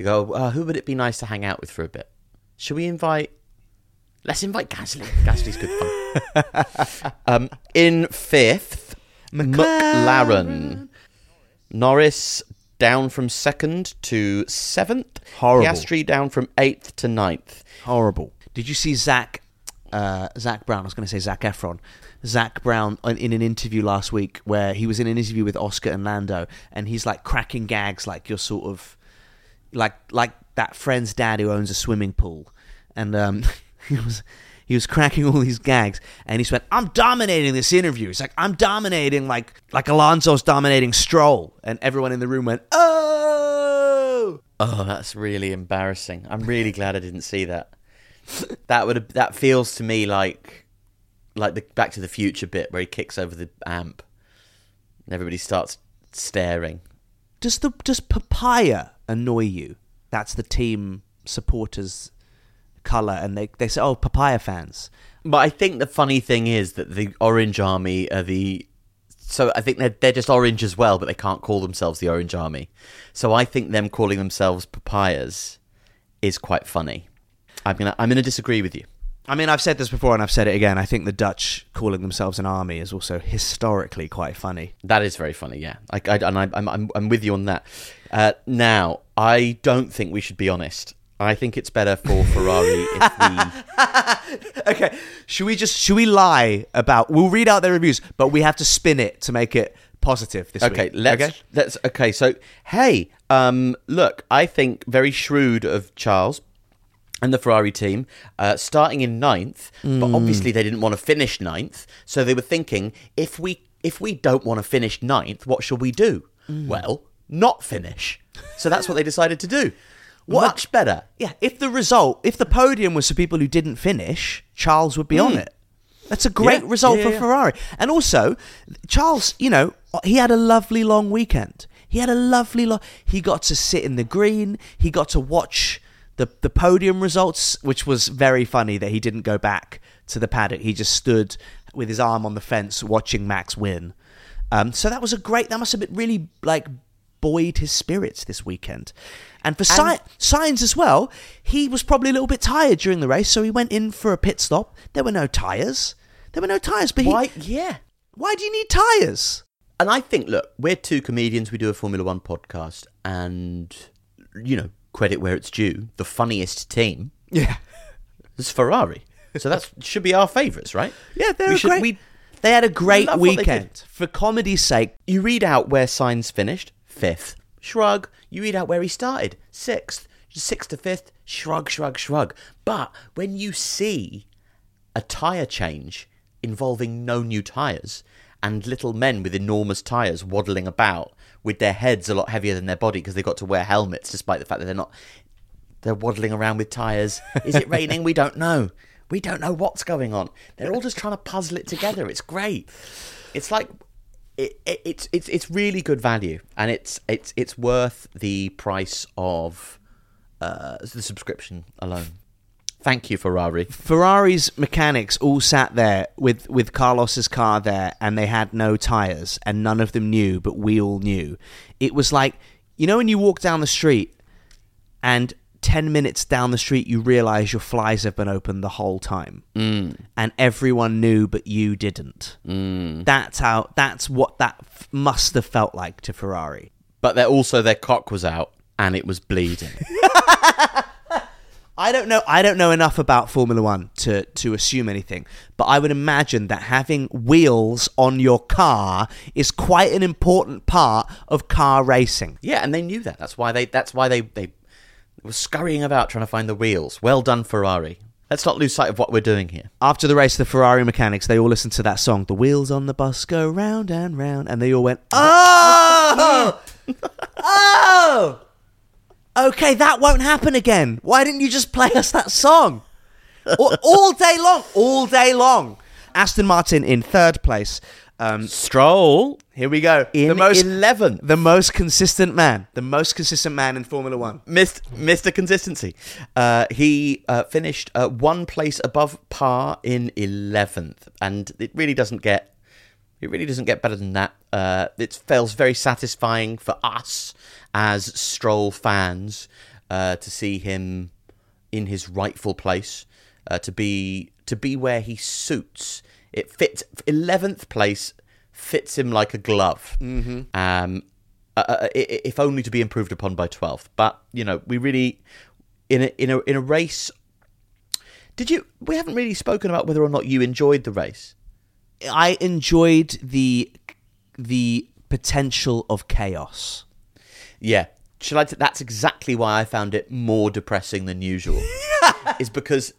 they go uh, who would it be nice to hang out with for a bit should we invite let's invite gasly gasly's good fun (laughs) um, in fifth mclaren norris down from second to seventh Horrible. piastri down from eighth to ninth horrible. Did you see Zak uh, Zak Brown? I was going to say Zac Efron. Zak Brown in an interview last week where he was in an interview with Oscar and Lando, and he's like cracking gags like you're sort of like like that friend's dad who owns a swimming pool, and um, (laughs) he was. He was cracking all these gags, and he went, "I'm dominating this interview." He's like, "I'm dominating like like Alonso's dominating Stroll," and everyone in the room went, "Oh!" Oh, that's really embarrassing. I'm really (laughs) glad I didn't see that. That would that feels to me like like the Back to the Future bit where he kicks over the amp and everybody starts staring. Does the does papaya annoy you? That's the team supporters color, and they they say, "Oh, papaya fans." But I think the funny thing is that the Orange Army are the so I think they're they're just orange as well, but they can't call themselves the Orange Army. So I think them calling themselves papayas is quite funny. I'm gonna I'm gonna disagree with you. I mean, I've said this before, and I've said it again. I think the Dutch calling themselves an army is also historically quite funny. That is very funny, yeah. I, I, and I, I'm, I'm, I'm with you on that. Uh, now, I don't think we should be honest. I think it's better for Ferrari if we. (laughs) Okay, should we just should we lie about? We'll read out their reviews, but we have to spin it to make it positive this Okay, week. let's okay? let's okay. So, hey, um, look, I think very shrewd of Charles and the Ferrari team, uh, starting in ninth, but obviously they didn't want to finish ninth, so they were thinking if we if we don't want to finish ninth, what shall we do? Well, not finish. So that's what they decided to do. Much better. Yeah, if the result, if the podium was for people who didn't finish, Charles would be on Hmm. it. That's a great Yeah, result yeah, for yeah. Ferrari. And also, Charles, you know, he had a lovely long weekend. He had a lovely long. He got to sit in the green. He got to watch the the podium results, which was very funny that he didn't go back to the paddock. He just stood with his arm on the fence watching Max win. Um, so that was a great. That must have been really like buoyed his spirits this weekend. And for Sy- Sainz as well, he was probably a little bit tired during the race, so he went in for a pit stop. There were no tires. There were no tires, but he, Why? Yeah. why do you need tires? And I think, look, we're two comedians. We do a Formula One podcast, and you know, credit where it's due. The funniest team Yeah, is Ferrari, so that should be our favourites, right? yeah, they're We should- great. we- they had a great love what they weekend. For comedy's sake, You read out where Sainz finished, fifth. Shrug. You read out where he started, sixth. Sixth to fifth, shrug, shrug, shrug. But when you see a tyre change involving no new tyres and little men with enormous tyres waddling about with their heads a lot heavier than their body because they've got to wear helmets despite the fact that they're not. They're waddling around with tyres. Is it raining? we don't know. We don't know what's going on. They're all just trying to puzzle it together. It's great. It's like it, it, it's it's it's really good value, and it's it's it's worth the price of uh, the subscription alone. Thank you, Ferrari. Ferrari's mechanics all sat there with with Carlos's car there, and they had no tires, and none of them knew, but we all knew. It was like you know when you walk down the street, and ten minutes down the street you realize your flies have been open the whole time, mm. and everyone knew, but you didn't. Mm. That's how. That's what that f- must have felt like to Ferrari. But they're also their cock was out and it was bleeding. (laughs) I don't know. I don't know enough about Formula One to to assume anything, but I would imagine that having wheels on your car is quite an important part of car racing. yeah, and they knew that. That's why they. That's why they they were scurrying about trying to find the wheels. Well done, Ferrari. Let's not lose sight of what we're doing here. After the race, the Ferrari mechanics they all listened to that song, "The Wheels on the Bus Go Round and Round," and they all went, "Oh, (laughs) oh." Okay, that won't happen again. Why didn't you just play us that song? all, all day long, all day long. Aston Martin in third place. Um, Stroll here we go. in the most 11th. the most consistent man, the most consistent man in Formula One. Missed, Mr. Consistency. Uh, he uh, finished uh, one place above par in 11th, and it really doesn't get. It really doesn't get better than that. Uh, it feels very satisfying for us as Stroll fans uh, to see him in his rightful place, uh, to be to be where he suits. It fits. Eleventh place fits him like a glove. Mm-hmm. Um, uh, uh, if only to be improved upon by 12th. But you know, we really in a in a in a race. Did you? We haven't really spoken about whether or not you enjoyed the race. I enjoyed the the potential of chaos. Yeah. Shall I? T- that's exactly why I found it more depressing than usual. (laughs) is because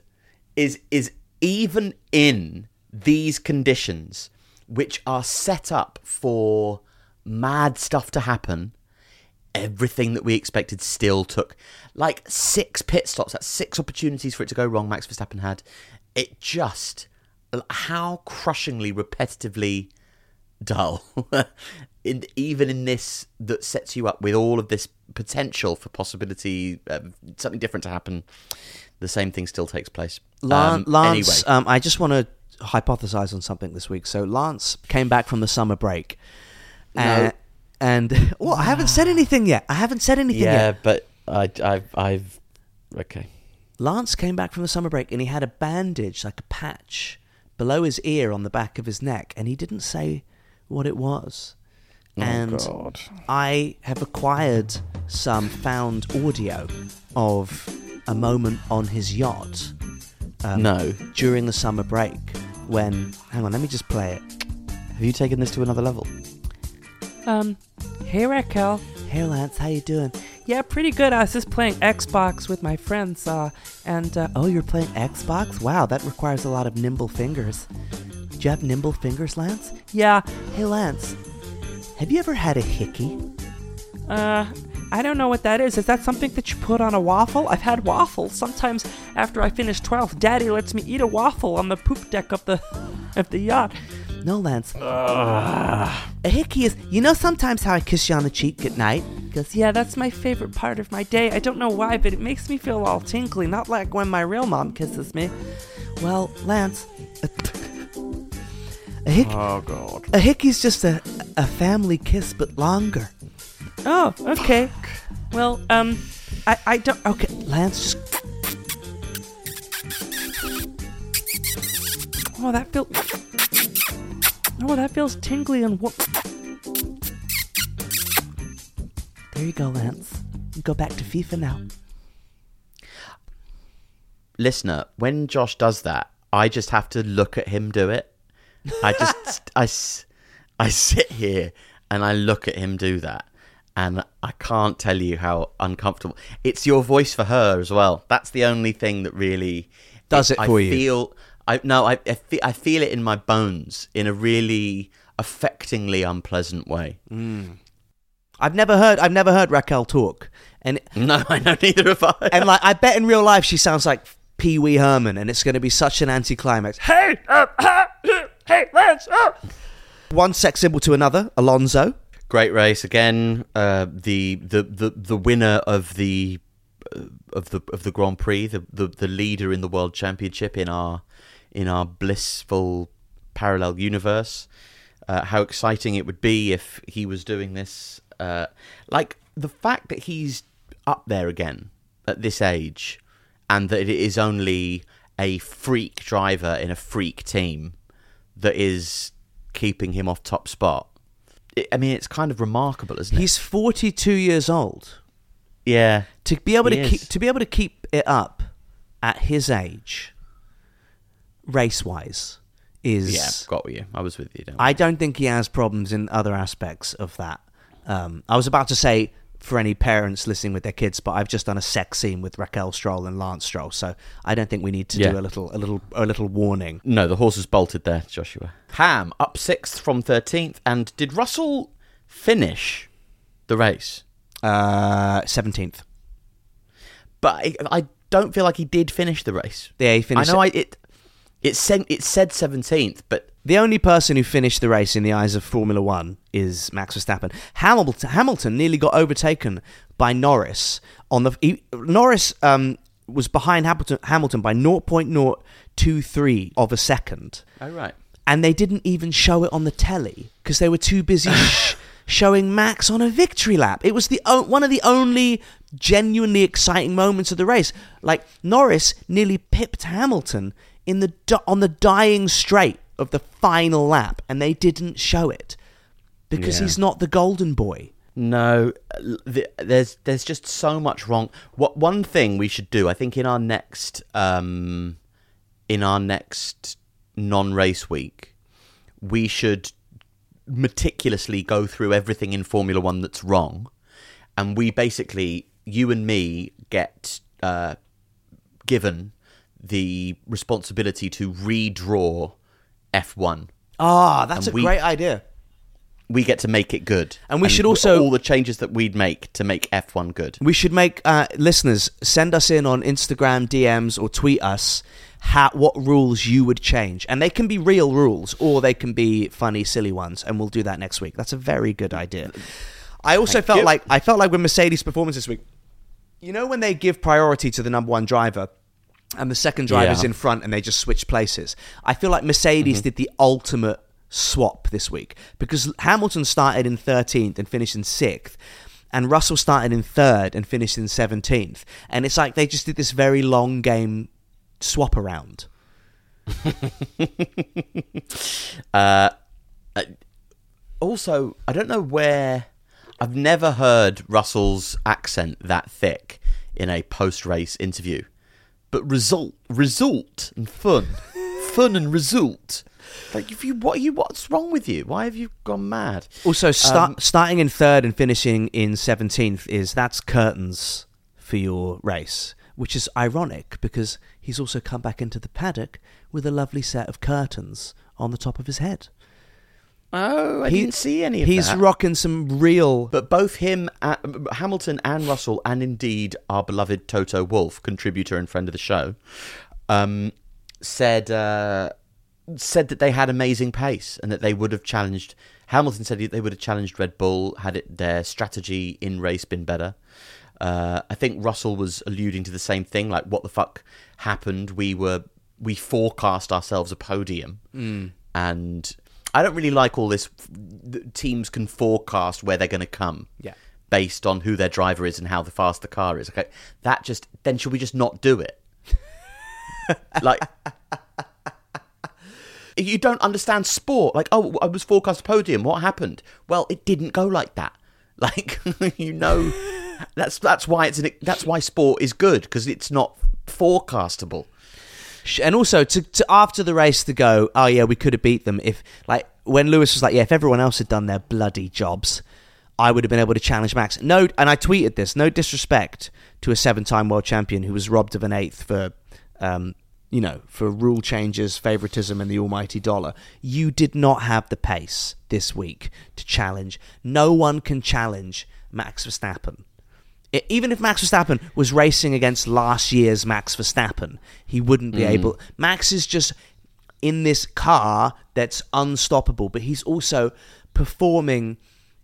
is is even in these conditions, which are set up for mad stuff to happen, everything that we expected still took like six pit stops. That's six opportunities for it to go wrong. Max Verstappen had. It just how crushingly repetitively dull. (laughs) in, even in this that sets you up with all of this potential for possibility, uh, something different to happen, the same thing still takes place. Um, Lance, anyway, um, I just want to hypothesize on something this week. So Lance came back from the summer break, uh, and (laughs) well, I haven't said anything yet. I haven't said anything yet. yeah, yet. but I, I've, I've, okay. Lance came back from the summer break and he had a bandage, like a patch, below his ear on the back of his neck, and he didn't say what it was. and God. I have acquired some found audio of a moment on his yacht um, No. during the summer break when. Hang on, let me just play it. Have you taken this to another level? Um, hey Raquel. Hey Lance, how you doing? Yeah, pretty good. I was just playing Xbox with my friends, uh, and uh, Oh, you're playing Xbox? Wow, that requires a lot of nimble fingers. Do you have nimble fingers, Lance? yeah, Hey Lance, have you ever had a hickey? uh, I don't know what that is. Is that something that you put on a waffle? I've had waffles. Sometimes after I finish 12th, Daddy lets me eat a waffle on the poop deck of the of the yacht. No, Lance. A hickey is. You know sometimes how I kiss you on the cheek at night? Because, yeah, that's my favorite part of my day. I don't know why, but it makes me feel all tinkly, not like when my real mom kisses me. Well, Lance. (laughs) A hickey. Oh, God. A hickey's just a, a family kiss, but longer. Oh, okay. Well, um, I, I don't. Okay. Lance, just. Oh, that feels. Oh, that feels tingly and. Wa- There you go, Lance. Go back to FIFA now. Listener, when Josh does that, I just have to look at him do it. I just, (laughs) I, s- I sit here and I look at him do that. And I can't tell you how uncomfortable. It's your voice for her as well. That's the only thing that really Does it I for you? Feel I no, I I feel, I feel it in my bones in a really affectingly unpleasant way. I've never heard. I've never heard Raquel talk, and (laughs) No, I know neither have I. and like I bet in real life she sounds like Pee Wee Herman, and it's going to be such an anticlimax. hey, uh, (laughs) hey, Lance, oh. One sex symbol to another, Alonso. Great race again. Uh, the, the the the winner of the uh, of the of the Grand Prix, the, the the leader in the World Championship in our in our blissful parallel universe. Uh, how exciting it would be if he was doing this. Uh, like the fact that he's up there again at this age, and that it is only a freak driver in a freak team that is keeping him off top spot. I- mean, it's kind of remarkable, isn't it? He's 42 years old. yeah, To be able to is. keep to be able to keep it up at his age, race wise, is yeah, got you. I was with you. Don't I don't think he has problems in other aspects of that. Um, I was about to say for any parents listening with their kids, but I've just done a sex scene with Raquel Stroll and Lance Stroll, so I don't think we need to Yeah. do a little, a little, a little warning. No, the horse has bolted there, Joshua. Ham up sixth from thirteenth, and did Russell finish the race? Uh, Seventeenth. But I, I don't feel like he did finish the race. Yeah, he finished I know I, it. It said it said seventeenth, but The only person who finished the race in the eyes of Formula One is Max Verstappen. Hamilton, Hamilton nearly got overtaken by Norris on the. He, Norris um, was behind Hamilton, Hamilton by 0.023 of a second. oh right. and they didn't even show it on the telly because they were too busy (laughs) sh- showing Max on a victory lap. It was the o- one of the only genuinely exciting moments of the race. Like Norris nearly pipped Hamilton in the on the dying straight of the final lap, and they didn't show it because Yeah. he's not the golden boy. No, l- there's there's just so much wrong. What one thing we should do, I think, in our next um, in our next non-race week, we should meticulously go through everything in Formula One that's wrong, and we basically, you and me, get uh, given the responsibility to redraw F1. Ah, that's And a we- great idea. We get to make it good, And we should also- all the changes that we'd make to make F1 good. We should make uh, listeners send us in on Instagram DMs or tweet us how, what rules you would change, and they can be real rules or they can be funny, silly ones, and we'll do that next week. That's a very good idea. I also Thank felt you. like I felt like with Mercedes' performance this week, you know, when they give priority to the number one driver. And the second driver's Yeah. in front, and they just switch places. I feel like Mercedes Mm-hmm. did the ultimate swap this week because Hamilton started in 13th and finished in 6th, and Russell started in 3rd and finished in 17th. And it's like they just did this very long game swap around. (laughs) Uh, uh, also, I don't know where. I've never heard Russell's accent that thick in a post-race interview, but result, result, and fun, fun and result. Like, if you, what are you? What's wrong with you? Why have you gone mad? Also, start, Um, starting in 3rd and finishing in 17th is that's curtains for your race, which is ironic because he's also come back into the paddock with a lovely set of curtains on the top of his head. Oh, I He- didn't see any of He's that. rocking some real. But both him, uh, Hamilton, and Russell, and indeed our beloved Toto Wolff, contributor and friend of the show, um, said uh, said that they had amazing pace and that they would have challenged. Hamilton said they would have challenged Red Bull had it their strategy in race been better. Uh, I think Russell was alluding to the same thing, like what the fuck happened. We were we forecast ourselves a podium, Mm. and I don't really like all this. th- Teams can forecast where they're going to come, Yeah. based on who their driver is and how the fast the car is. Okay, that just then should we just not do it? (laughs) like you don't understand sport. Like, oh, I was forecast podium. What happened? Well, it didn't go like that. (laughs) Like, you know, that's that's why it's an, that's why sport is good because it's not forecastable. And also to, to after the race to go, oh yeah, we could have beat them if like when Lewis was like, yeah, if everyone else had done their bloody jobs, I would have been able to challenge Max. No, and I tweeted this. No disrespect to a seven-time world champion who was robbed of an eighth for, um, you know, for rule changes, favoritism, and the almighty dollar. You did not have the pace this week to challenge. No one can challenge Max Verstappen. Even if Max Verstappen was racing against last year's Max Verstappen, he wouldn't be Mm. able. Max is just in this car that's unstoppable, but he's also performing.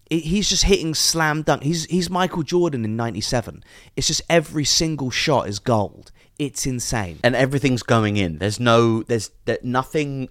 He's just hitting slam dunk. He's he's Michael Jordan in '97. It's just every single shot is gold. It's insane. and everything's going in. There's no, there's there, nothing.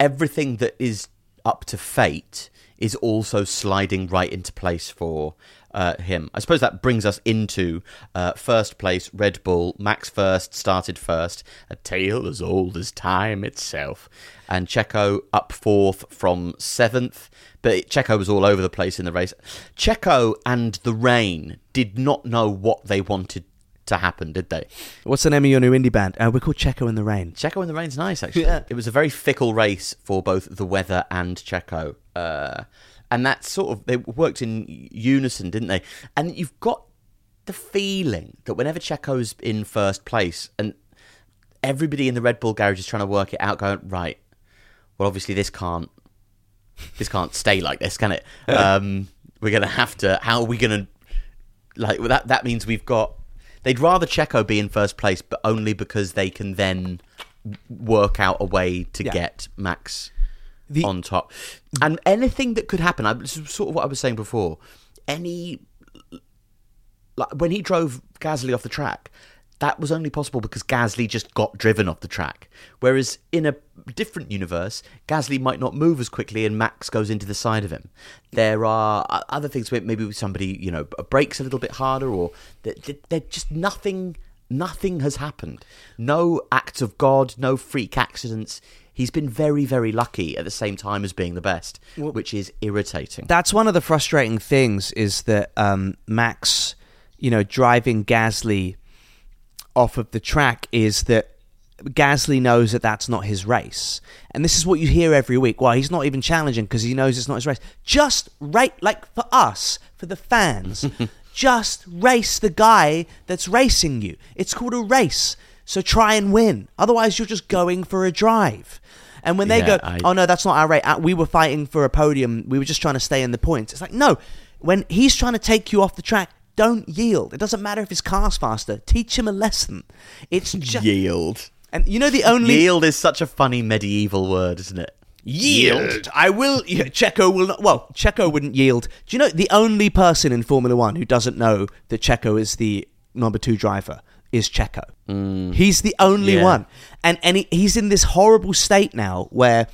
Everything that is up to fate is also sliding right into place for uh, him. I suppose that brings us into uh, first place. Red Bull, Max first, started first. A tale as old as time itself. And Checo up fourth from seventh. But Checo was all over the place in the race. Checo and the rain did not know what they wanted to happen, did they? What's the name of your new indie band? Uh, we're called Checo in the Rain. Checo in the rain's nice, (laughs) actually. Yeah. It was a very fickle race for both the weather and Checo. Uh, and that sort of, they worked in unison, didn't they? And you've got the feeling that whenever Checo's in first place and everybody in the Red Bull garage is trying to work it out, going, right, well, obviously this can't, this can't stay like this, can it? Um, we're going to have to, how are we going to, like, well, that, that means we've got, they'd rather Checo be in first place, but only because they can then work out a way to Yeah. get Max The- on top. And anything that could happen, I, this is sort of what I was saying before. Any like when he drove Gasly off the track, that was only possible because Gasly just got driven off the track. Whereas in a different universe, Gasly might not move as quickly and Max goes into the side of him. There are other things where maybe somebody, you know, brakes a little bit harder or th- th- they're just nothing nothing has happened. No acts of God, no freak accidents. He's been very, very lucky at the same time as being the best, which is irritating. That's one of the frustrating things is that um, Max, you know, driving Gasly off of the track is that Gasly knows that that's not his race. And this is what you hear every week. Well, he's not even challenging because he knows it's not his race. Just rate, like for us, for the fans, (laughs) just race the guy that's racing you. It's called a race. So try and win. Otherwise, you're just going for a drive. And when they Yeah, go, I- oh no, that's not our rate. Uh, We were fighting for a podium. We were just trying to stay in the points. It's like, no, when he's trying to take you off the track, don't yield. It doesn't matter if his car's faster. Teach him a lesson. It's (laughs) just Yield. And you know the only Yield is such a funny medieval word, isn't it? yield. I will. (laughs) Yeah, Checo will not. Well, Checo wouldn't yield. Do you know the only person in Formula One who doesn't know that Checo is the number two driver is Checo. He's the only Yeah. one, and and he, he's in this horrible state now where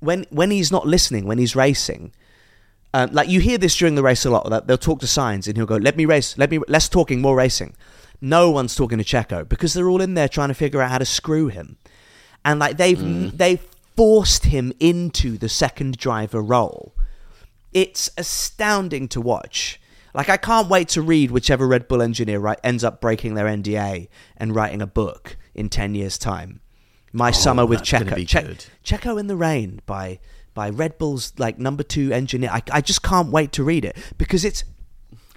when when he's not listening, when he's racing. Um, like you hear this during the race a lot. That they'll talk to Sainz and he'll go, "Let me race. Let me less talking, more racing." No one's talking to Checo because they're all in there trying to figure out how to screw him, and like they've they've forced him into the second driver role. It's astounding to watch. Like I can't wait to read whichever Red Bull engineer right, ends up breaking their NDA and writing a book in ten years' time. My oh, summer with Oh, that's gonna Checo. Che- Checo in the Rain by by Red Bull's like number two engineer. I, I just can't wait to read it because it's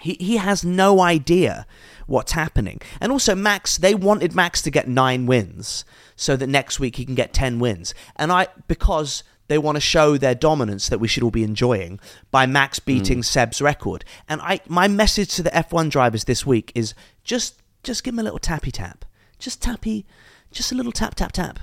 he he has no idea what's happening. And also Max, they wanted Max to get nine wins so that next week he can get ten wins. And I because they want to show their dominance that we should all be enjoying by Max hmm. beating Seb's record. And I my message to the F1 drivers this week is just just give him a little tappy tap. Just tappy, just a little tap tap tap.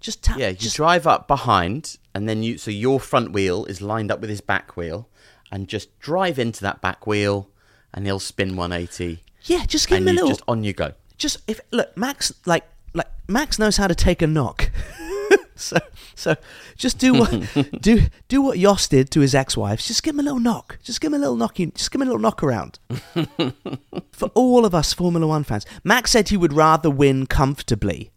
Just tap. Yeah, you just, drive up behind, and then you so your front wheel is lined up with his back wheel, and just drive into that back wheel, and he'll spin 180. yeah, just give him a little. just on you go. just if look max like like max knows how to take a knock (laughs) (laughs) so so just do what (laughs) do do what Jos did to his ex-wives just give him a little knock just give him a little knocking just give him a little knock around (laughs) for all of us formula 1 fans max said he would rather win comfortably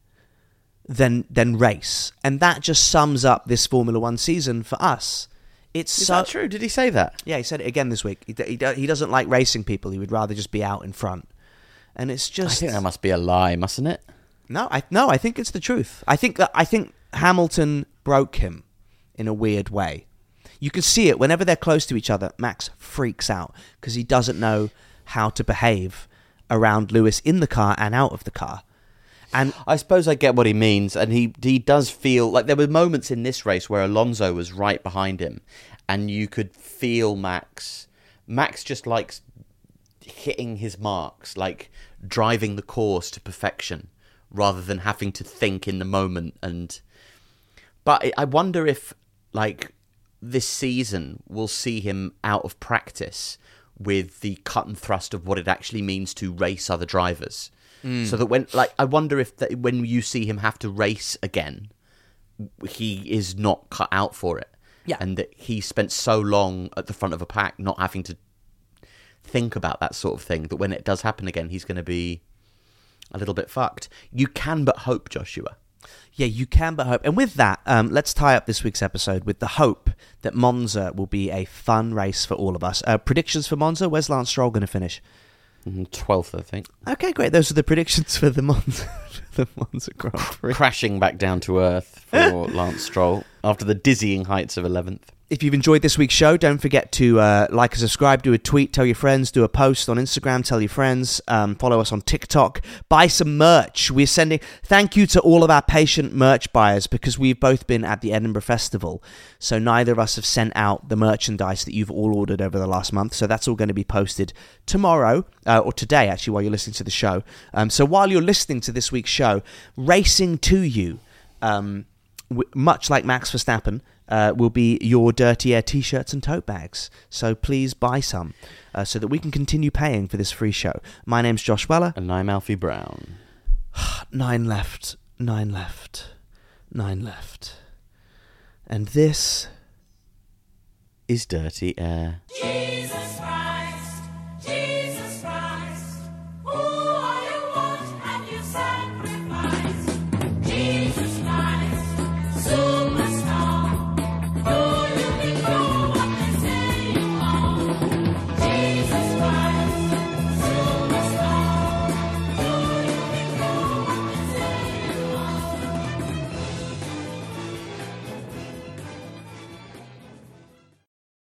than than race and that just sums up this formula 1 season for us it's Is so that true? Did he say that? yeah, he said it again this week. He, he, he doesn't like racing people. He would rather just be out in front. And it's just. I think that must be a lie, mustn't it? no, I no, I think it's the truth. I think that I think Hamilton broke him in a weird way. You can see it whenever they're close to each other. Max freaks out because he doesn't know how to behave around Lewis in the car and out of the car. And I suppose I get what he means, and he he does feel like there were moments in this race where Alonso was right behind him, and you could feel Max. Max just likes hitting his marks, like driving the course to perfection, rather than having to think in the moment. And but I- I wonder if like this season we'll see him out of practice with the cut and thrust of what it actually means to race other drivers. Hmm. So that when like I wonder if that when you see him have to race again, he is not cut out for it. Yeah. And that he spent so long at the front of a pack not having to think about that sort of thing that when it does happen again he's going to be a little bit fucked. You can but hope, Joshua. Yeah, you can but hope. And with that, um, let's tie up this week's episode with the hope that Monza will be a fun race for all of us. Uh, predictions for Monza? Where's Lance Stroll going to finish? Mhm, Twelfth, I think. Okay, great. Those are the predictions for the Monza, (laughs) the (laughs) Monza Grand Prix. Crashing back down to earth for (laughs) Lance Stroll after the dizzying heights of eleventh. If you've enjoyed this week's show, don't forget to uh, like and subscribe, do a tweet, tell your friends, do a post on Instagram, tell your friends, um, follow us on TikTok, buy some merch. We're sending thank you to all of our patient merch buyers because we've both been at the Edinburgh Festival. So neither of us have sent out the merchandise that you've all ordered over the last month. So that's all going to be posted tomorrow uh, or today, actually, while you're listening to the show. Um, so while you're listening to this week's show, racing to you. Um, w- much like Max Verstappen, uh, will be your Dirty Air t shirts and tote bags. So please buy some uh, so that we can continue paying for this free show. My name's Josh Weller. And I'm Alfie Brown. (sighs) Nine left, nine left, nine left. And this Is dirty air. G